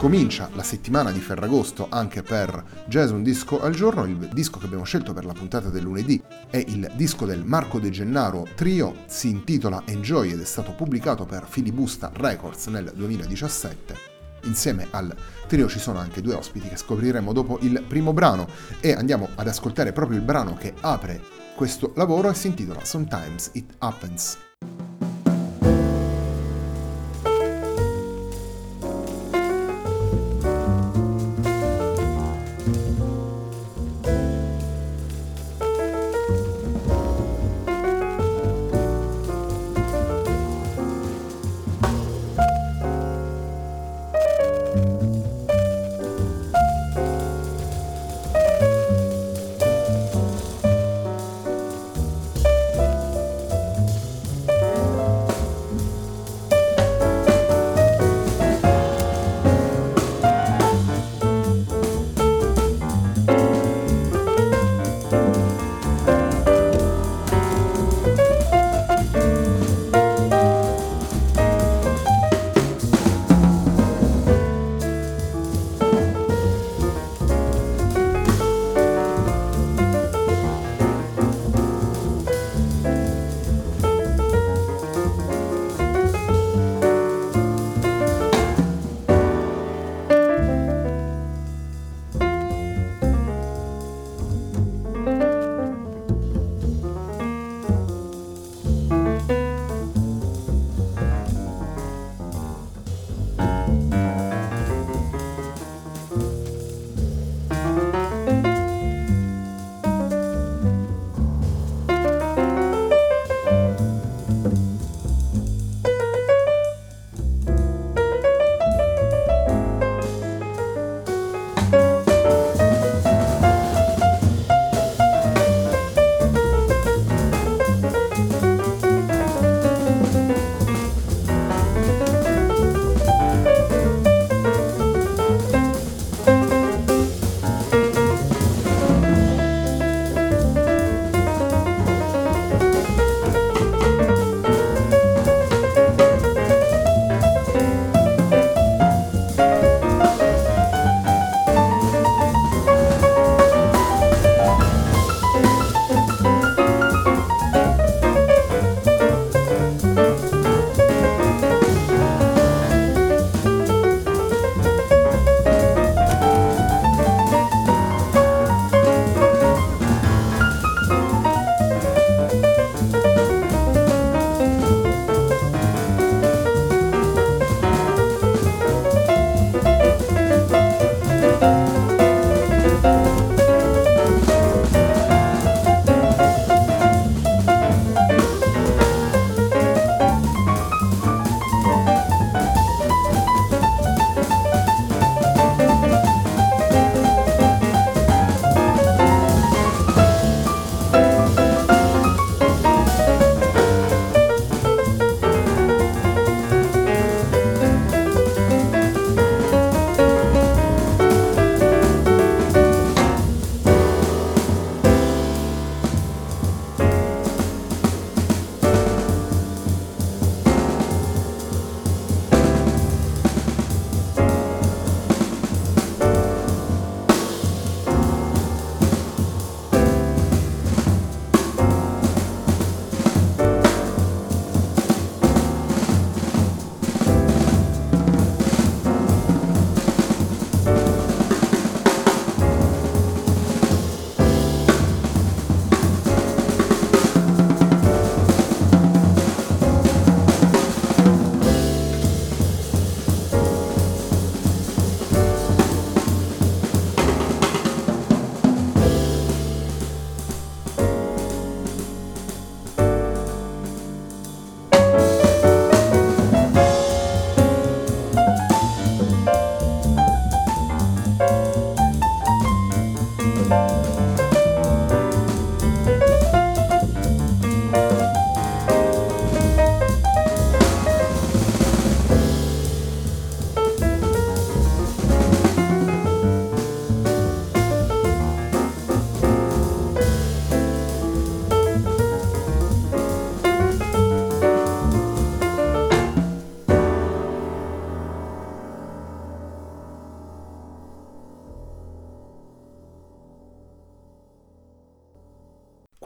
Comincia la settimana di Ferragosto anche per Jazz Un Disco al Giorno, il disco che abbiamo scelto per la puntata del lunedì è il disco del Marco De Gennaro Trio, si intitola Enjoy ed è stato pubblicato per Filibusta Records nel 2017. Insieme al trio ci sono anche due ospiti che scopriremo dopo il primo brano e andiamo ad ascoltare proprio il brano che apre questo lavoro e si intitola Sometimes It Happens.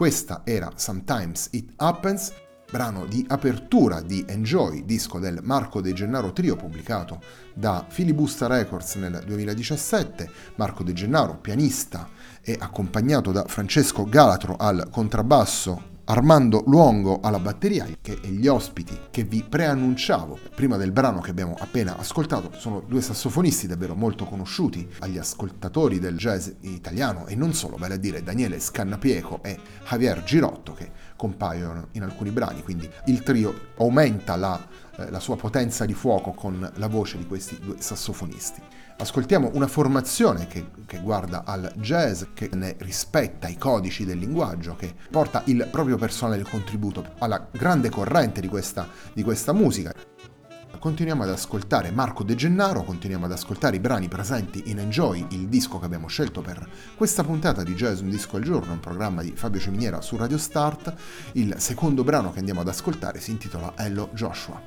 Questa era Sometimes It Happens, brano di apertura di Enjoy, disco del Marco De Gennaro Trio pubblicato da Filibusta Records nel 2017. Marco De Gennaro, pianista e accompagnato da Francesco Galatro al contrabbasso Armando Luongo alla batteria che e gli ospiti che vi preannunciavo. Prima del brano che abbiamo appena ascoltato sono due sassofonisti davvero molto conosciuti agli ascoltatori del jazz italiano e non solo, vale a dire Daniele Scannapieco e Javier Girotto che compaiono in alcuni brani, quindi il trio aumenta la, eh, la sua potenza di fuoco con la voce di questi due sassofonisti ascoltiamo una formazione che, che, guarda al jazz, che ne rispetta i codici del linguaggio, che porta il proprio personale contributo alla grande corrente di questa, di questa musica. Continuiamo ad ascoltare Marco De Gennaro, continuiamo ad ascoltare i brani presenti in Enjoy, il disco che abbiamo scelto per questa puntata di Jazz Un Disco al Giorno, un programma di Fabio Ciminiera su Radio Start. Il secondo brano che andiamo ad ascoltare si intitola Hello Joshua.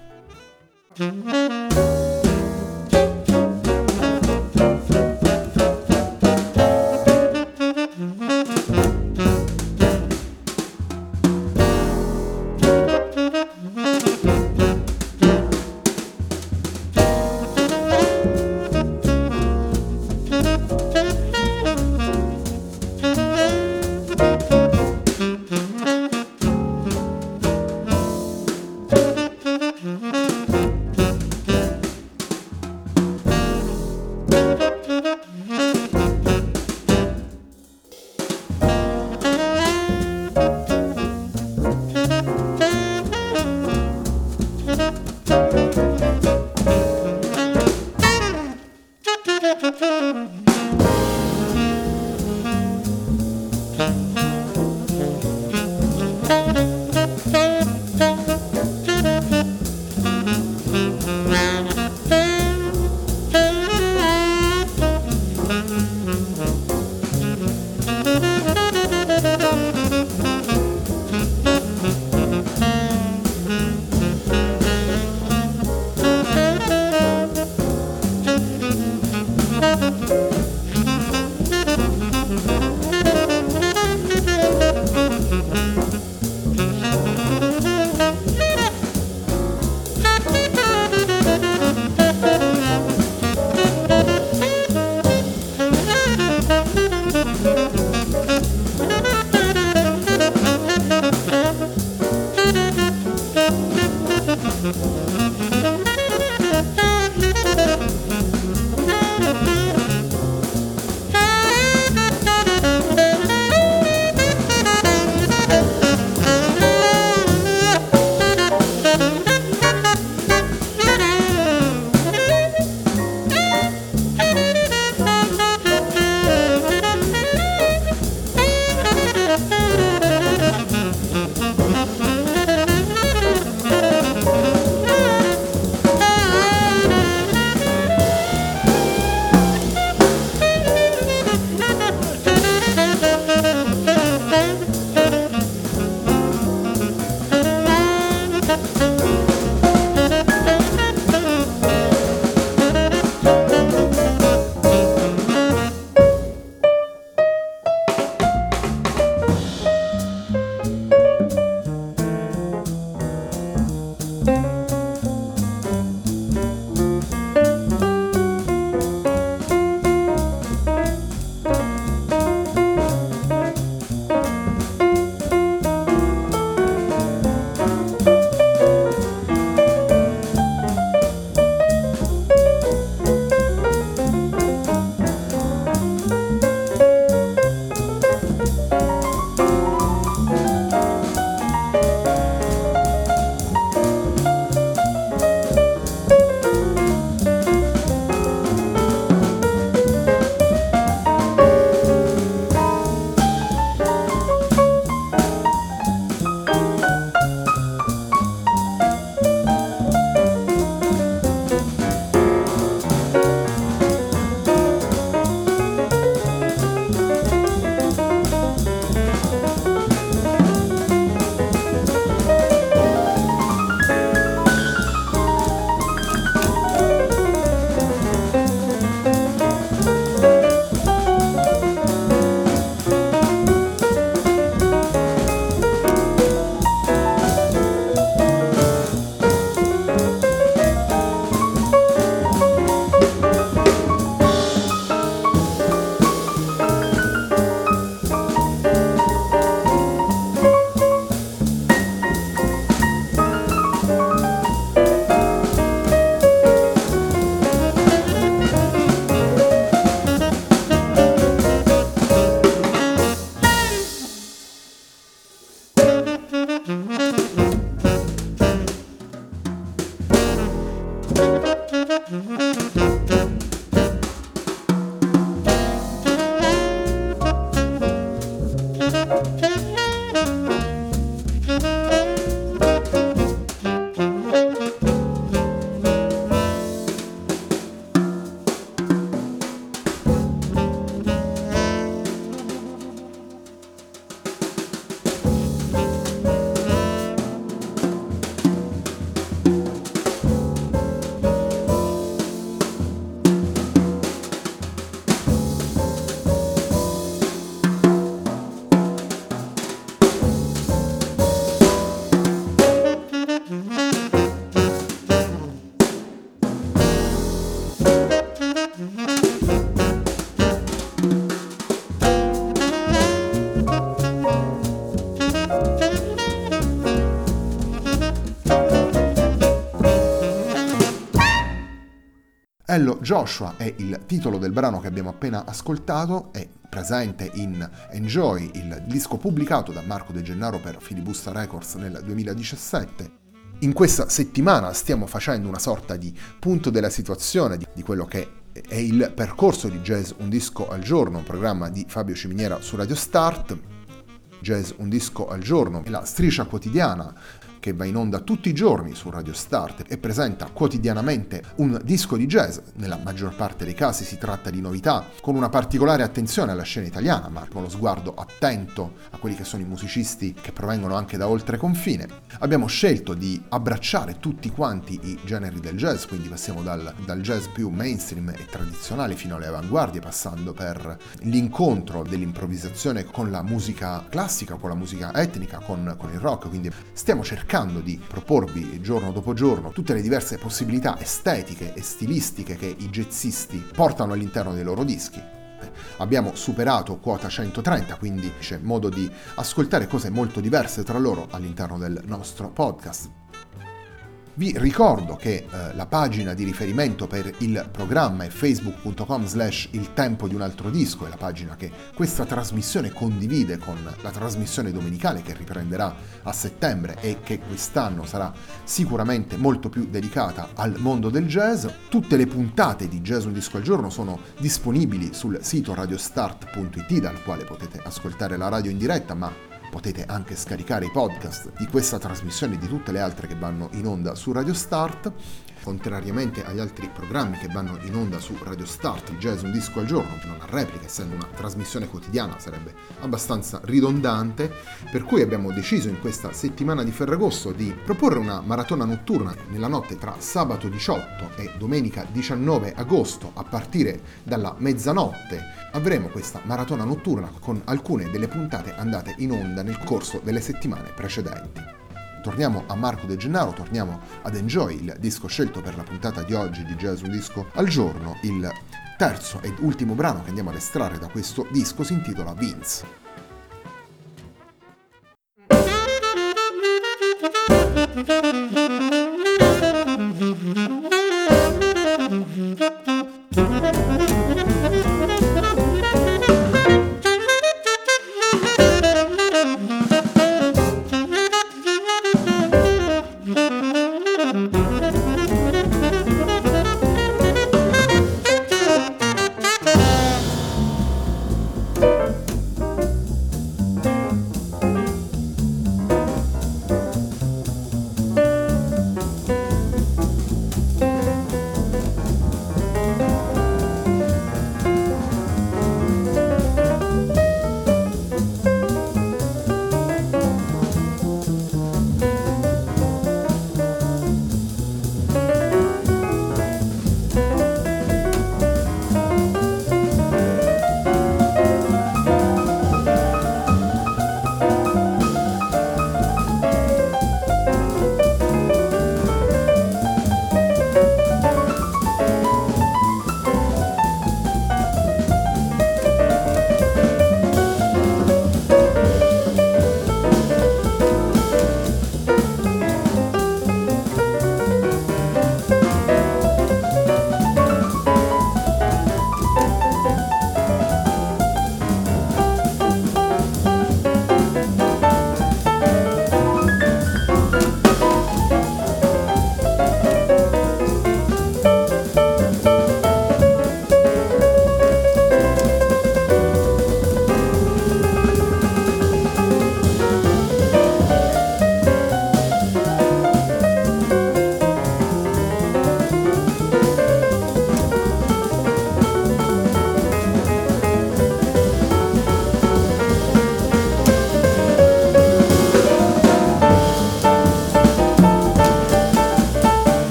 Mm-hmm. Ello Joshua è il titolo del brano che abbiamo appena ascoltato, è presente in Enjoy, il disco pubblicato da Marco De Gennaro per Filibusta Records nel 2017. In questa settimana stiamo facendo una sorta di punto della situazione di, di quello che è il percorso di Jazz Un Disco al Giorno, un programma di Fabio Ciminiera su Radio Start. Jazz Un Disco al Giorno è la striscia quotidiana che va in onda tutti i giorni su Radio Start e presenta quotidianamente un disco di jazz. Nella maggior parte dei casi si tratta di novità, con una particolare attenzione alla scena italiana, ma con lo sguardo attento a quelli che sono i musicisti che provengono anche da oltre confine. Abbiamo scelto di abbracciare tutti quanti i generi del jazz, quindi passiamo dal, dal jazz più mainstream e tradizionale fino alle avanguardie, passando per l'incontro dell'improvvisazione con la musica classica, con la musica etnica, con, con il rock, quindi stiamo cercando cercando di proporvi giorno dopo giorno tutte le diverse possibilità estetiche e stilistiche che i jazzisti portano all'interno dei loro dischi. Eh, abbiamo superato quota 130, quindi c'è modo di ascoltare cose molto diverse tra loro all'interno del nostro podcast. Vi ricordo che eh, la pagina di riferimento per il programma è facebook.com slash il tempo di un altro disco, è la pagina che questa trasmissione condivide con la trasmissione domenicale che riprenderà a settembre e che quest'anno sarà sicuramente molto più dedicata al mondo del jazz. Tutte le puntate di Jazz Un Disco al Giorno sono disponibili sul sito radiostart.it dal quale potete ascoltare la radio in diretta, ma Potete anche scaricare i podcast di questa trasmissione e di tutte le altre che vanno in onda su Radio Start contrariamente agli altri programmi che vanno in onda su Radio Start, il jazz un disco al giorno, non a replica, essendo una trasmissione quotidiana sarebbe abbastanza ridondante, per cui abbiamo deciso in questa settimana di Ferragosto di proporre una maratona notturna nella notte tra sabato 18 e domenica 19 agosto a partire dalla mezzanotte. Avremo questa maratona notturna con alcune delle puntate andate in onda nel corso delle settimane precedenti torniamo a Marco De Gennaro, torniamo ad Enjoy, il disco scelto per la puntata di oggi di Jazz Un Disco al Giorno. Il terzo ed ultimo brano che andiamo ad estrarre da questo disco si intitola Vince.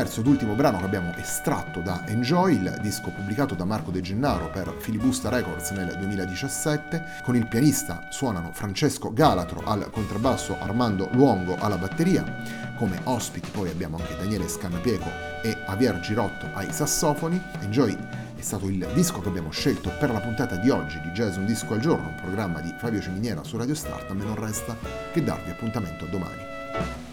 Terzo ed ultimo brano che abbiamo estratto da Enjoy, il disco pubblicato da Marco De Gennaro per Filibusta Records nel 2017. Con il pianista suonano Francesco Galatro al contrabbasso, Armando Luongo alla batteria. Come ospiti poi abbiamo anche Daniele Scannapieco e Javier Girotto ai sassofoni. Enjoy è stato il disco che abbiamo scelto per la puntata di oggi di Jazz Un Disco al Giorno, un programma di Fabio Ciminiera su Radio Start. A me non resta che darvi appuntamento domani.